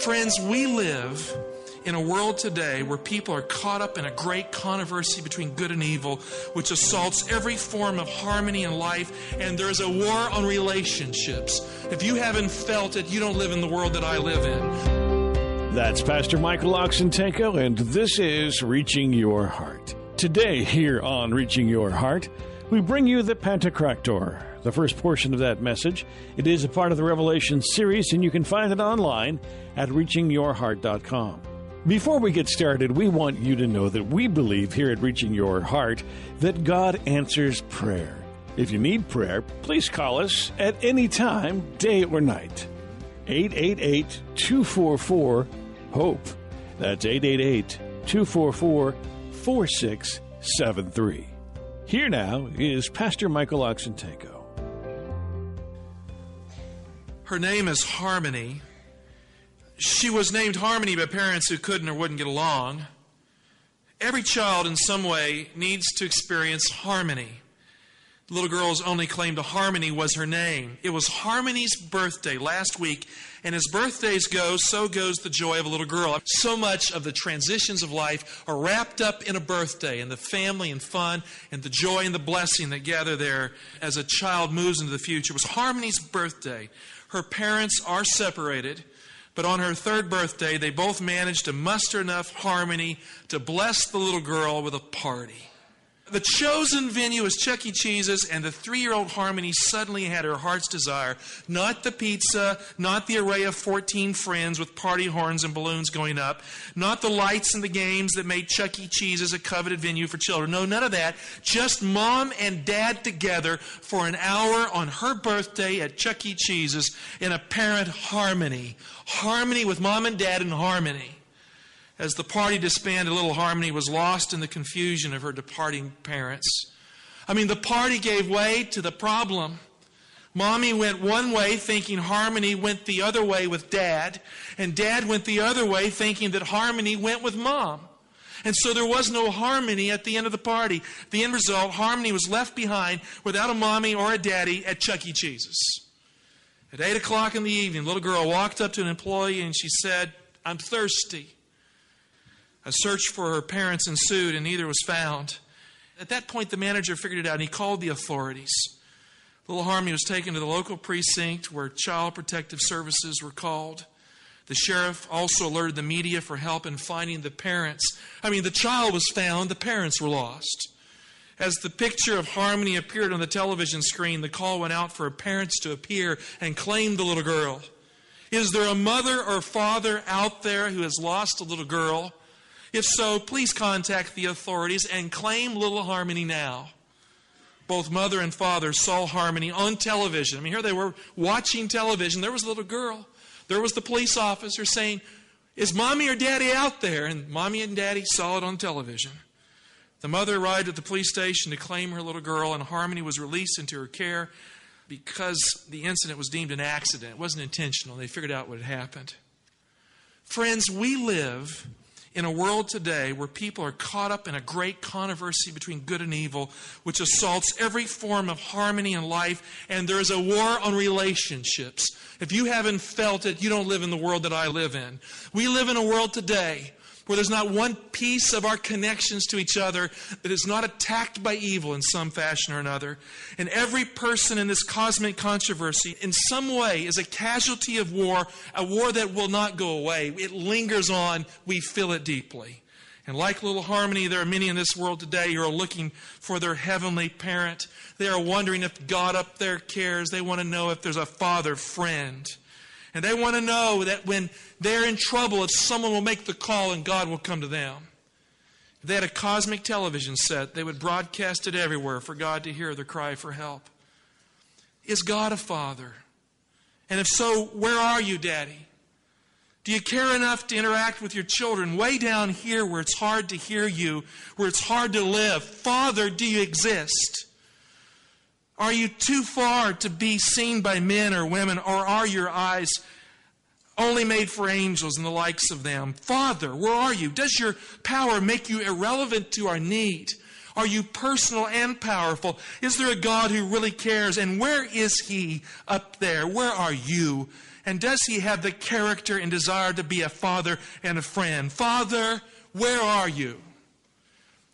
Friends, we live in a world today where people are caught up in a great controversy between good and evil, which assaults every form of harmony in life, and there's a war on relationships. If you haven't felt it, you don't live in the world that I live in. That's Pastor Michael Oxentenko, and this is Reaching Your Heart. Today, here on Reaching Your Heart, we bring you the Pantocrator, the first portion of that message. It is a part of the Revelation series, and you can find it online at reachingyourheart.com. Before we get started, we want you to know that we believe here at Reaching Your Heart that God answers prayer. If you need prayer, please call us at any time, day or night. 888 244 HOPE. That's 888 244 4673. Here now is Pastor Michael Oxentenko. Her name is Harmony. She was named Harmony by parents who couldn't or wouldn't get along. Every child, in some way, needs to experience harmony. The little girl's only claim to harmony was her name. It was Harmony's birthday last week, and as birthdays go, so goes the joy of a little girl. So much of the transitions of life are wrapped up in a birthday, and the family and fun, and the joy and the blessing that gather there as a child moves into the future. It was Harmony's birthday. Her parents are separated. But on her third birthday, they both managed to muster enough harmony to bless the little girl with a party. The chosen venue is Chuck E. Cheese's, and the three year old Harmony suddenly had her heart's desire. Not the pizza, not the array of 14 friends with party horns and balloons going up, not the lights and the games that made Chuck E. Cheese's a coveted venue for children. No, none of that. Just mom and dad together for an hour on her birthday at Chuck E. Cheese's in apparent harmony. Harmony with mom and dad in harmony. As the party disbanded, little Harmony was lost in the confusion of her departing parents. I mean, the party gave way to the problem. Mommy went one way thinking Harmony went the other way with dad, and dad went the other way thinking that Harmony went with mom. And so there was no harmony at the end of the party. The end result, Harmony was left behind without a mommy or a daddy at Chuck E. Cheese's. At 8 o'clock in the evening, little girl walked up to an employee and she said, I'm thirsty. A search for her parents ensued, and neither was found. At that point, the manager figured it out, and he called the authorities. Little Harmony was taken to the local precinct where Child Protective Services were called. The sheriff also alerted the media for help in finding the parents. I mean, the child was found, the parents were lost. As the picture of Harmony appeared on the television screen, the call went out for parents to appear and claim the little girl. Is there a mother or father out there who has lost a little girl? If so, please contact the authorities and claim little Harmony now. Both mother and father saw Harmony on television. I mean, here they were watching television. There was a little girl. There was the police officer saying, Is mommy or daddy out there? And mommy and daddy saw it on television. The mother arrived at the police station to claim her little girl, and Harmony was released into her care because the incident was deemed an accident. It wasn't intentional. They figured out what had happened. Friends, we live in a world today where people are caught up in a great controversy between good and evil, which assaults every form of harmony in life, and there is a war on relationships. If you haven't felt it, you don't live in the world that I live in. We live in a world today where there's not one piece of our connections to each other that is not attacked by evil in some fashion or another. And every person in this cosmic controversy, in some way, is a casualty of war, a war that will not go away. It lingers on, we feel it deeply. And like little Harmony, there are many in this world today who are looking for their heavenly parent. They are wondering if God up there cares. They want to know if there's a father friend. And they want to know that when they're in trouble, if someone will make the call and God will come to them. If they had a cosmic television set, they would broadcast it everywhere for God to hear their cry for help. Is God a father? And if so, where are you, Daddy? Do you care enough to interact with your children way down here where it's hard to hear you, where it's hard to live? Father, do you exist? Are you too far to be seen by men or women, or are your eyes only made for angels and the likes of them? Father, where are you? Does your power make you irrelevant to our need? Are you personal and powerful? Is there a God who really cares? And where is He up there? Where are you? And does He have the character and desire to be a father and a friend? Father, where are you?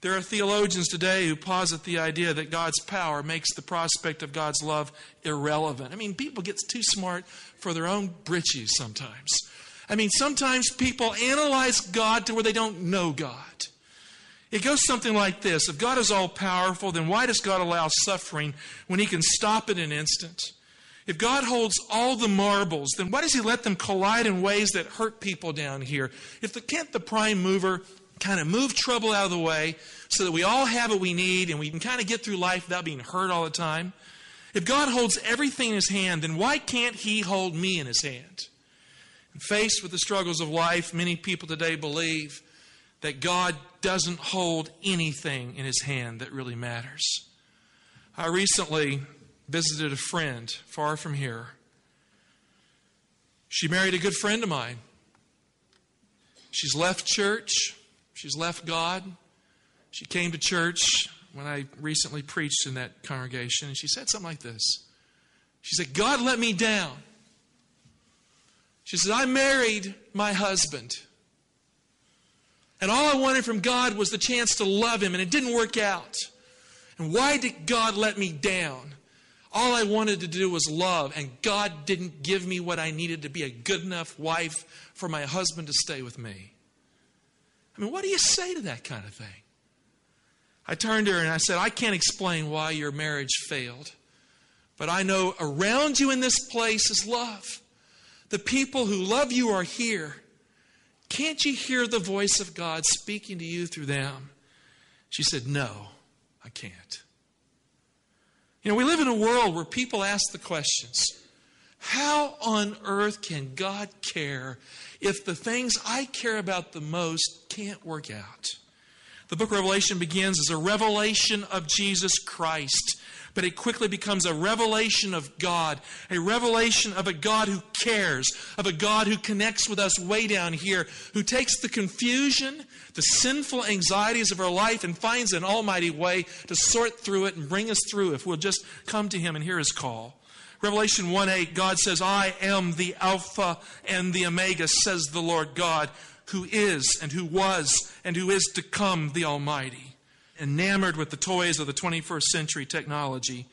There are theologians today who posit the idea that God's power makes the prospect of God's love irrelevant. I mean, people get too smart for their own britches sometimes. I mean, sometimes people analyze God to where they don't know God. It goes something like this If God is all powerful, then why does God allow suffering when He can stop it in an instant? If God holds all the marbles, then why does He let them collide in ways that hurt people down here? If the, can't the prime mover kind of move trouble out of the way so that we all have what we need and we can kind of get through life without being hurt all the time. If God holds everything in His hand, then why can't He hold me in His hand? And faced with the struggles of life, many people today believe that God doesn't hold anything in His hand that really matters. I recently visited a friend far from here. She married a good friend of mine. She's left church. She's left God. She came to church when I recently preached in that congregation, and she said something like this. She said, God let me down. She said, I married my husband. And all I wanted from God was the chance to love him, and it didn't work out. And why did God let me down? All I wanted to do was love, and God didn't give me what I needed to be a good enough wife for my husband to stay with me. I mean, what do you say to that kind of thing? I turned to her and I said, I can't explain why your marriage failed, but I know around you in this place is love. The people who love you are here. Can't you hear the voice of God speaking to you through them? She said, No, I can't. You know, we live in a world where people ask the questions How on earth can God care if the things I care about the most can't work out. The book of Revelation begins as a revelation of Jesus Christ, but it quickly becomes a revelation of God, a revelation of a God who cares, of a God who connects with us way down here, who takes the confusion, the sinful anxieties of our life, and finds an almighty way to sort through it and bring us through if we'll just come to Him and hear His call. Revelation 1 8, God says, I am the Alpha and the Omega, says the Lord God, who is and who was and who is to come, the Almighty. Enamored with the toys of the 21st century technology.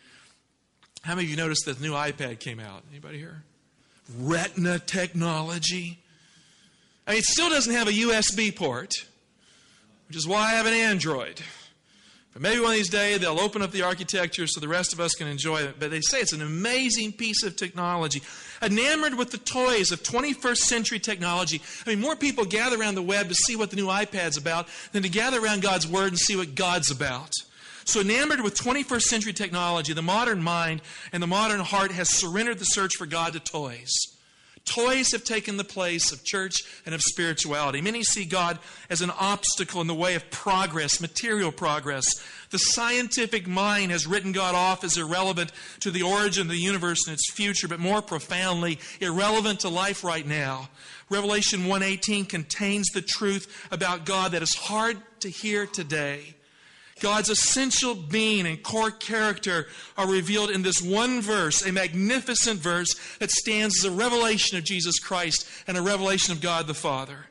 How many of you noticed that the new iPad came out? Anybody here? Retina technology. I mean, it still doesn't have a USB port, which is why I have an Android. But maybe one of these days they'll open up the architecture so the rest of us can enjoy it. But they say it's an amazing piece of technology. Enamored with the toys of 21st century technology. I mean, more people gather around the web to see what the new iPad's about than to gather around God's Word and see what God's about. So, enamored with 21st century technology, the modern mind and the modern heart has surrendered the search for God to toys. Toys have taken the place of church and of spirituality. Many see God as an obstacle in the way of progress, material progress. The scientific mind has written God off as irrelevant to the origin of the universe and its future, but more profoundly, irrelevant to life right now. Revelation 1:18 contains the truth about God that is hard to hear today. God's essential being and core character are revealed in this one verse, a magnificent verse that stands as a revelation of Jesus Christ and a revelation of God the Father.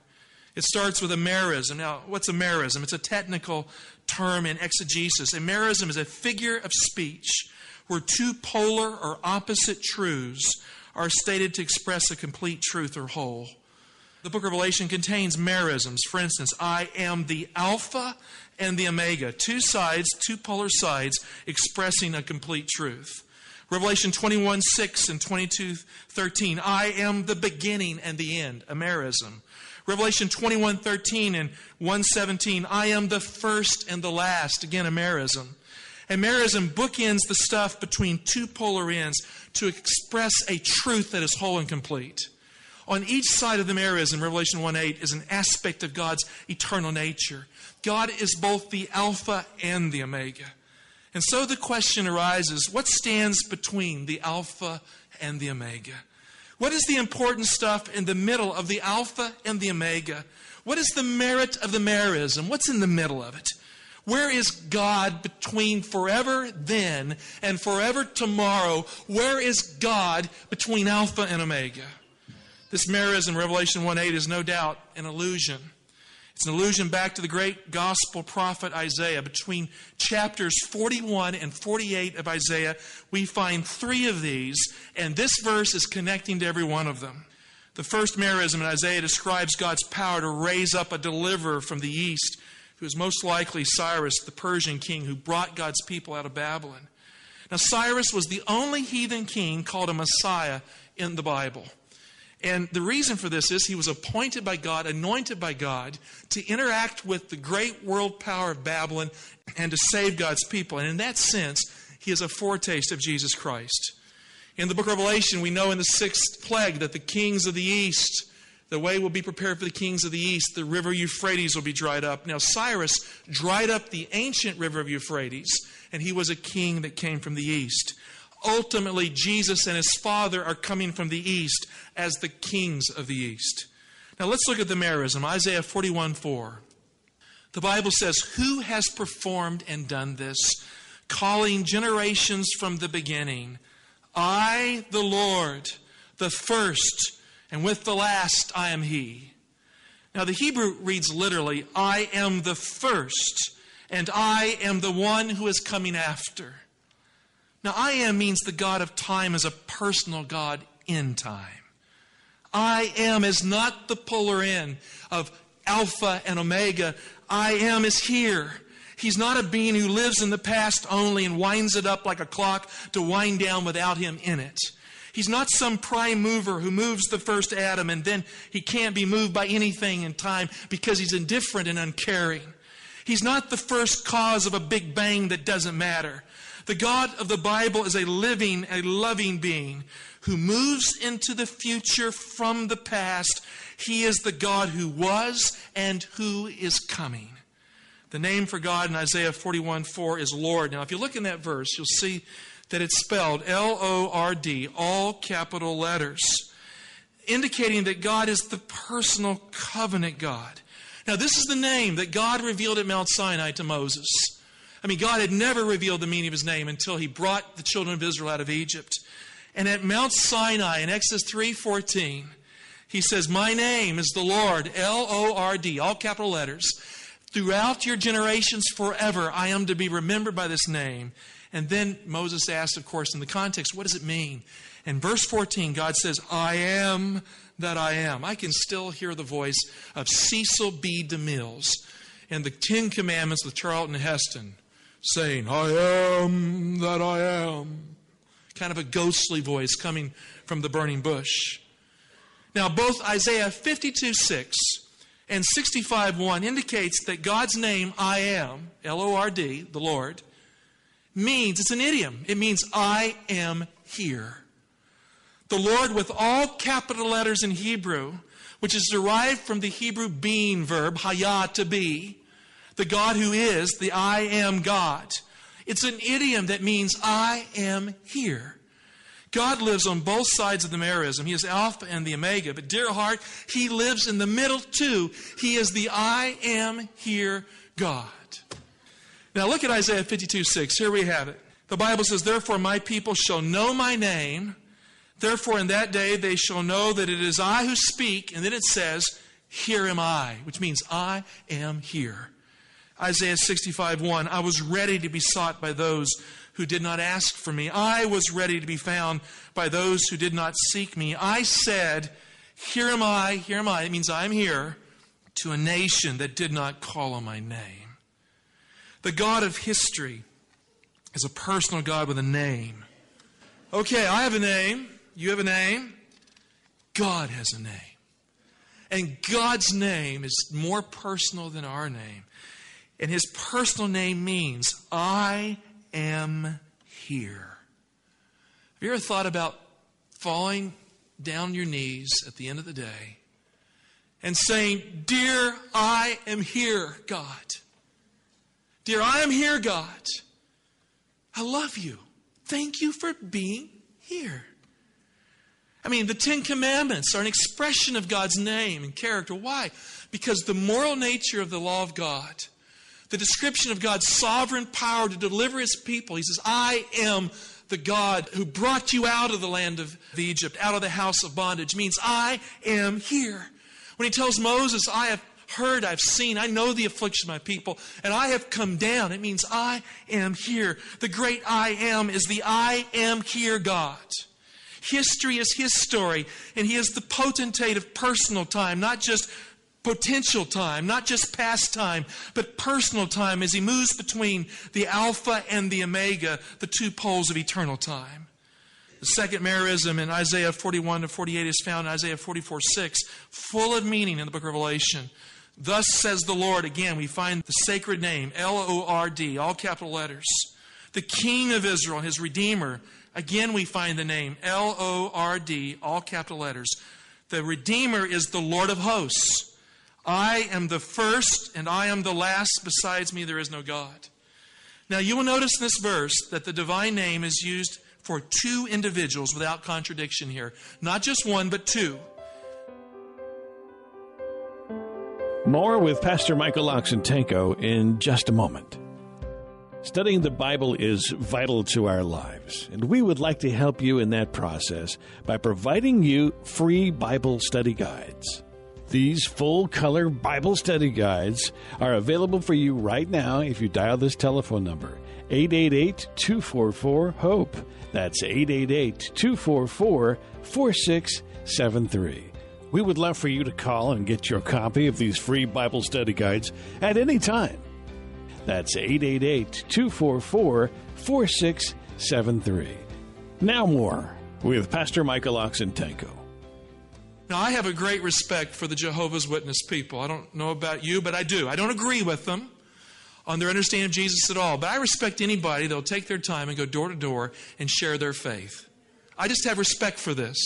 It starts with a merism. Now, what's a merism? It's a technical term in exegesis. A merism is a figure of speech where two polar or opposite truths are stated to express a complete truth or whole. The book of Revelation contains merisms. For instance, I am the Alpha and the Omega, two sides, two polar sides, expressing a complete truth. Revelation 21 6 and 22 13, I am the beginning and the end, a merism. Revelation 21 13 and 117, I am the first and the last, again, a merism. A merism bookends the stuff between two polar ends to express a truth that is whole and complete. On each side of the merism, Revelation 1 8 is an aspect of God's eternal nature. God is both the Alpha and the Omega. And so the question arises what stands between the Alpha and the Omega? What is the important stuff in the middle of the Alpha and the Omega? What is the merit of the merism? What's in the middle of it? Where is God between forever then and forever tomorrow? Where is God between Alpha and Omega? This merism, Revelation 1 8, is no doubt an illusion. It's an allusion back to the great gospel prophet Isaiah. Between chapters 41 and 48 of Isaiah, we find three of these, and this verse is connecting to every one of them. The first merism in Isaiah describes God's power to raise up a deliverer from the east, who is most likely Cyrus, the Persian king who brought God's people out of Babylon. Now, Cyrus was the only heathen king called a Messiah in the Bible. And the reason for this is he was appointed by God, anointed by God, to interact with the great world power of Babylon and to save God's people. And in that sense, he is a foretaste of Jesus Christ. In the book of Revelation, we know in the sixth plague that the kings of the east, the way will be prepared for the kings of the east. The river Euphrates will be dried up. Now, Cyrus dried up the ancient river of Euphrates, and he was a king that came from the east. Ultimately, Jesus and his Father are coming from the east as the kings of the east. Now let's look at the merism. Isaiah 41 4. The Bible says, Who has performed and done this, calling generations from the beginning? I, the Lord, the first, and with the last I am He. Now the Hebrew reads literally, I am the first, and I am the one who is coming after. Now, I am means the God of time as a personal God in time. I am is not the polar end of Alpha and Omega. I am is here. He's not a being who lives in the past only and winds it up like a clock to wind down without him in it. He's not some prime mover who moves the first atom and then he can't be moved by anything in time because he's indifferent and uncaring. He's not the first cause of a big bang that doesn't matter. The God of the Bible is a living, a loving being who moves into the future from the past. He is the God who was and who is coming. The name for God in Isaiah 41 4 is Lord. Now, if you look in that verse, you'll see that it's spelled L O R D, all capital letters, indicating that God is the personal covenant God. Now, this is the name that God revealed at Mount Sinai to Moses. I mean, God had never revealed the meaning of his name until he brought the children of Israel out of Egypt. And at Mount Sinai in Exodus 3:14, he says, "My name is the Lord, L O R D, all capital letters. Throughout your generations forever, I am to be remembered by this name." And then Moses asked, of course, in the context, what does it mean? And verse 14, God says, I am that I am. I can still hear the voice of Cecil B. DeMille's in the Ten Commandments with Charlton Heston saying, I am that I am. Kind of a ghostly voice coming from the burning bush. Now, both Isaiah 52 6 and 65 1 indicates that God's name, I am, L O R D, the Lord, means, it's an idiom. It means, I am here. The Lord, with all capital letters in Hebrew, which is derived from the Hebrew being verb, hayah, to be, the God who is, the I am God. It's an idiom that means I am here. God lives on both sides of the merism. He is Alpha and the Omega. But, dear heart, He lives in the middle too. He is the I am here God. Now, look at Isaiah 52 6. Here we have it. The Bible says, Therefore, my people shall know my name. Therefore, in that day they shall know that it is I who speak. And then it says, Here am I, which means I am here. Isaiah 65 1. I was ready to be sought by those who did not ask for me. I was ready to be found by those who did not seek me. I said, Here am I, here am I. It means I'm here to a nation that did not call on my name. The God of history is a personal God with a name. Okay, I have a name. You have a name. God has a name. And God's name is more personal than our name. And his personal name means, I am here. Have you ever thought about falling down your knees at the end of the day and saying, Dear, I am here, God. Dear, I am here, God. I love you. Thank you for being here. I mean, the Ten Commandments are an expression of God's name and character. Why? Because the moral nature of the law of God, the description of God's sovereign power to deliver his people, he says, I am the God who brought you out of the land of Egypt, out of the house of bondage, means I am here. When he tells Moses, I have heard, I've seen, I know the affliction of my people, and I have come down, it means I am here. The great I am is the I am here God. History is his story, and he is the potentate of personal time, not just potential time, not just past time, but personal time as he moves between the Alpha and the Omega, the two poles of eternal time. The second merism in Isaiah 41 to 48 is found in Isaiah 44 6, full of meaning in the book of Revelation. Thus says the Lord. Again, we find the sacred name, L O R D, all capital letters. The King of Israel, his Redeemer. Again, we find the name, L O R D, all capital letters. The Redeemer is the Lord of hosts. I am the first and I am the last. Besides me, there is no God. Now, you will notice in this verse that the divine name is used for two individuals without contradiction here. Not just one, but two. More with Pastor Michael Oxentenko in just a moment. Studying the Bible is vital to our lives, and we would like to help you in that process by providing you free Bible study guides. These full color Bible study guides are available for you right now if you dial this telephone number 888 244 HOPE. That's 888 244 4673. We would love for you to call and get your copy of these free Bible study guides at any time. That's 888 244 4673. Now, more with Pastor Michael Oxentenko. Now, I have a great respect for the Jehovah's Witness people. I don't know about you, but I do. I don't agree with them on their understanding of Jesus at all, but I respect anybody that'll take their time and go door to door and share their faith. I just have respect for this.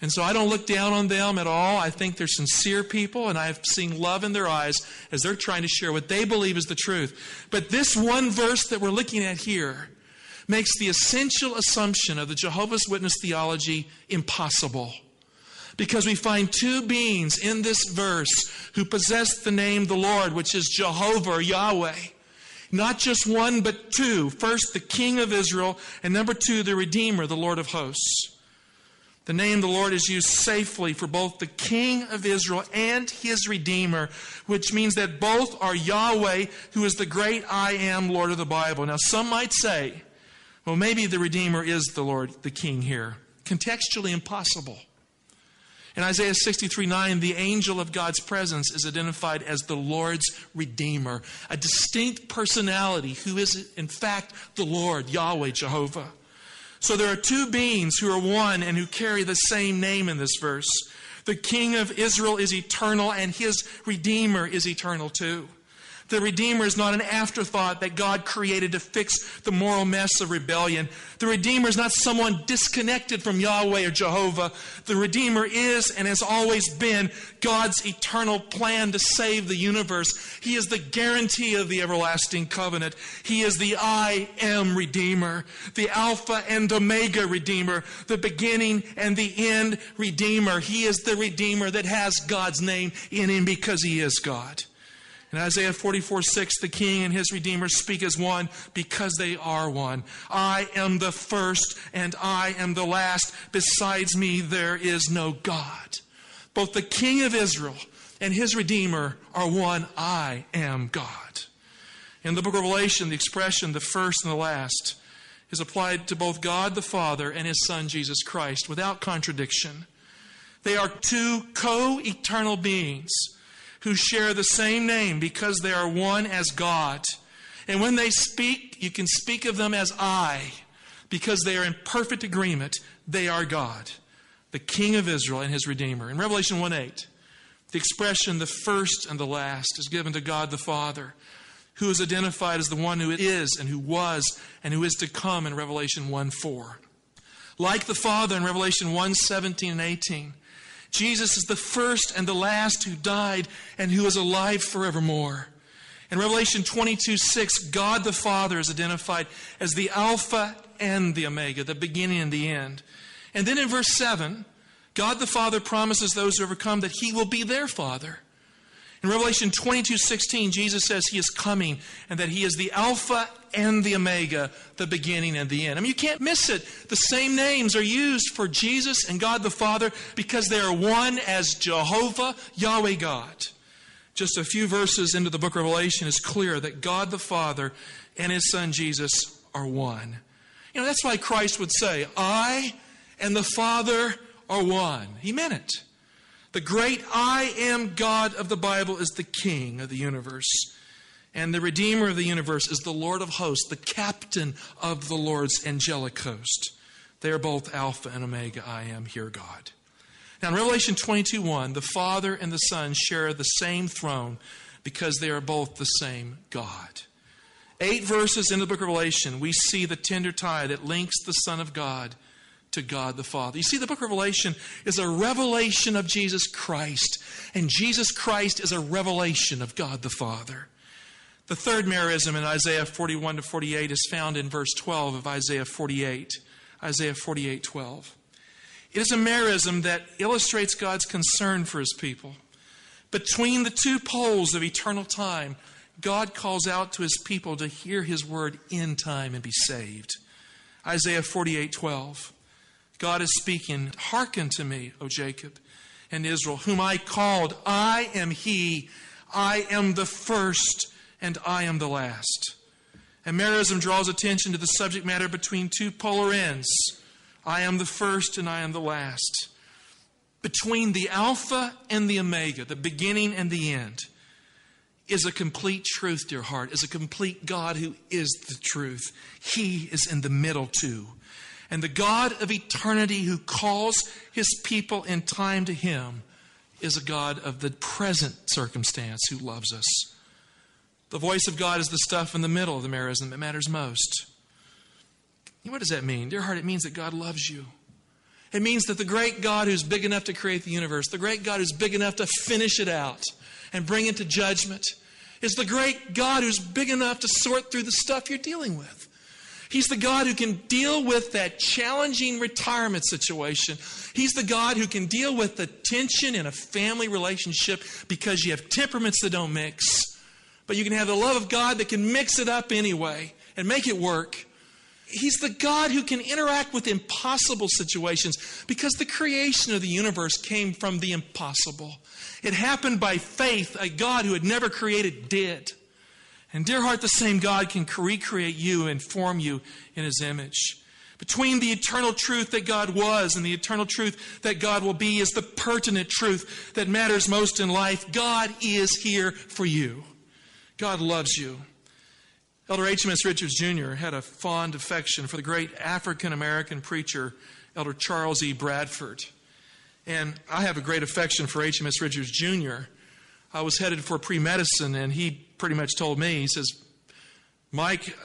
And so I don't look down on them at all. I think they're sincere people, and I've seen love in their eyes as they're trying to share what they believe is the truth. But this one verse that we're looking at here makes the essential assumption of the Jehovah's Witness theology impossible because we find two beings in this verse who possess the name the Lord, which is Jehovah Yahweh. Not just one, but two. First, the King of Israel, and number two, the Redeemer, the Lord of hosts. The name the Lord is used safely for both the King of Israel and his Redeemer, which means that both are Yahweh, who is the great I am Lord of the Bible. Now, some might say, well, maybe the Redeemer is the Lord, the King here. Contextually impossible. In Isaiah 63 9, the angel of God's presence is identified as the Lord's Redeemer, a distinct personality who is, in fact, the Lord, Yahweh, Jehovah. So there are two beings who are one and who carry the same name in this verse. The King of Israel is eternal, and his Redeemer is eternal too. The Redeemer is not an afterthought that God created to fix the moral mess of rebellion. The Redeemer is not someone disconnected from Yahweh or Jehovah. The Redeemer is and has always been God's eternal plan to save the universe. He is the guarantee of the everlasting covenant. He is the I am Redeemer, the Alpha and Omega Redeemer, the beginning and the end Redeemer. He is the Redeemer that has God's name in him because he is God. In Isaiah 44 6, the king and his redeemer speak as one because they are one. I am the first and I am the last. Besides me, there is no God. Both the king of Israel and his redeemer are one. I am God. In the book of Revelation, the expression the first and the last is applied to both God the Father and his Son Jesus Christ without contradiction. They are two co eternal beings who share the same name because they are one as God. And when they speak, you can speak of them as I because they are in perfect agreement. They are God, the King of Israel and his Redeemer. In Revelation 1 8, the expression the first and the last is given to God the Father, who is identified as the one who is and who was and who is to come in Revelation 1 4. Like the Father in Revelation 1 17 and 18. Jesus is the first and the last who died and who is alive forevermore. In Revelation 22 6, God the Father is identified as the Alpha and the Omega, the beginning and the end. And then in verse 7, God the Father promises those who overcome that He will be their Father. In Revelation 22 16, Jesus says He is coming and that He is the Alpha and the Omega, the beginning and the end. I mean, you can't miss it. The same names are used for Jesus and God the Father because they are one as Jehovah, Yahweh God. Just a few verses into the book of Revelation is clear that God the Father and His Son Jesus are one. You know, that's why Christ would say, I and the Father are one. He meant it. The great I am God of the Bible is the King of the universe. And the Redeemer of the universe is the Lord of hosts, the captain of the Lord's angelic host. They are both Alpha and Omega. I am here, God. Now, in Revelation 22 1, the Father and the Son share the same throne because they are both the same God. Eight verses in the book of Revelation, we see the tender tie that links the Son of God to God the Father. You see, the book of Revelation is a revelation of Jesus Christ, and Jesus Christ is a revelation of God the Father. The third merism in Isaiah 41 to 48 is found in verse 12 of Isaiah 48. Isaiah 48 12. It is a merism that illustrates God's concern for his people. Between the two poles of eternal time, God calls out to his people to hear his word in time and be saved. Isaiah 48 12. God is speaking, Hearken to me, O Jacob and Israel, whom I called. I am he. I am the first and I am the last. And merism draws attention to the subject matter between two polar ends. I am the first and I am the last. Between the Alpha and the Omega, the beginning and the end, is a complete truth, dear heart, is a complete God who is the truth. He is in the middle too. And the God of eternity who calls his people in time to him is a God of the present circumstance who loves us. The voice of God is the stuff in the middle of the merism that matters most. What does that mean? Dear heart, it means that God loves you. It means that the great God who's big enough to create the universe, the great God who's big enough to finish it out and bring it to judgment, is the great God who's big enough to sort through the stuff you're dealing with. He's the God who can deal with that challenging retirement situation. He's the God who can deal with the tension in a family relationship because you have temperaments that don't mix. But you can have the love of God that can mix it up anyway and make it work. He's the God who can interact with impossible situations because the creation of the universe came from the impossible. It happened by faith. A God who had never created did. And, dear heart, the same God can recreate you and form you in His image. Between the eternal truth that God was and the eternal truth that God will be is the pertinent truth that matters most in life. God is here for you. God loves you. Elder H.M.S. Richards Jr. had a fond affection for the great African American preacher, Elder Charles E. Bradford. And I have a great affection for H.M.S. Richards Jr. I was headed for pre medicine, and he pretty much told me, he says, Mike,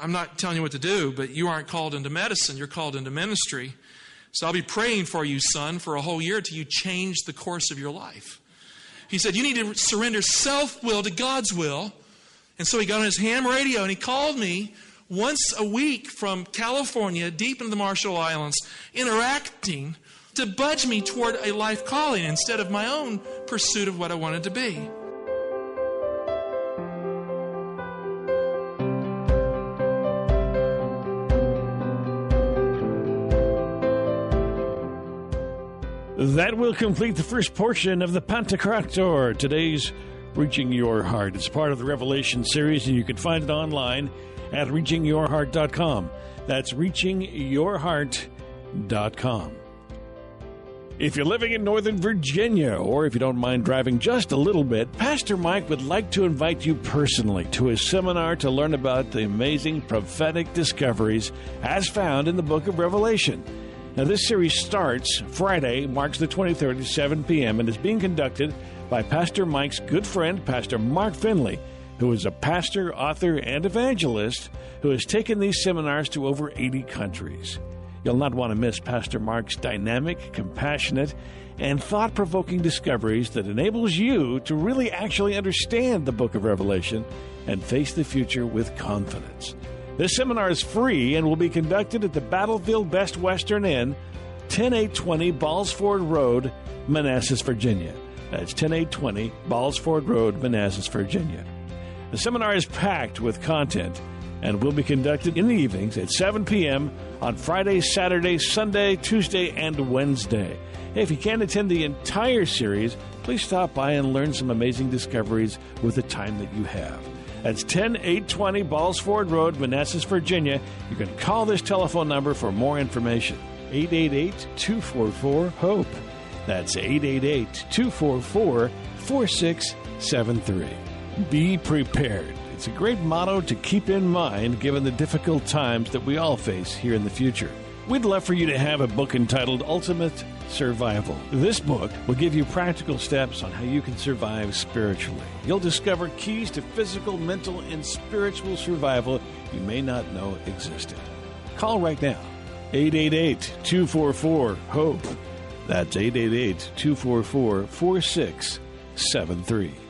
I'm not telling you what to do, but you aren't called into medicine, you're called into ministry. So I'll be praying for you, son, for a whole year till you change the course of your life. He said, You need to surrender self will to God's will. And so he got on his ham radio and he called me once a week from California, deep into the Marshall Islands, interacting to budge me toward a life calling instead of my own pursuit of what I wanted to be. That will complete the first portion of the Pantocrator, today's Reaching Your Heart. It's part of the Revelation series, and you can find it online at reachingyourheart.com. That's reachingyourheart.com. If you're living in Northern Virginia, or if you don't mind driving just a little bit, Pastor Mike would like to invite you personally to his seminar to learn about the amazing prophetic discoveries as found in the book of Revelation. Now, this series starts Friday, March the 23rd at 7 p.m., and is being conducted by Pastor Mike's good friend, Pastor Mark Finley, who is a pastor, author, and evangelist who has taken these seminars to over 80 countries. You'll not want to miss Pastor Mark's dynamic, compassionate, and thought provoking discoveries that enables you to really actually understand the book of Revelation and face the future with confidence. This seminar is free and will be conducted at the Battlefield Best Western Inn, 10820 Balls Ford Road, Manassas, Virginia. That's 10820 Balls Ford Road, Manassas, Virginia. The seminar is packed with content and will be conducted in the evenings at 7 p.m. on Friday, Saturday, Sunday, Tuesday, and Wednesday. If you can't attend the entire series, please stop by and learn some amazing discoveries with the time that you have. That's 10820 Balls Ford Road, Manassas, Virginia. You can call this telephone number for more information. 888 244 HOPE. That's 888 244 4673. Be prepared. It's a great motto to keep in mind given the difficult times that we all face here in the future. We'd love for you to have a book entitled Ultimate Survival. This book will give you practical steps on how you can survive spiritually. You'll discover keys to physical, mental, and spiritual survival you may not know existed. Call right now 888 244 HOPE. That's 888 244 4673.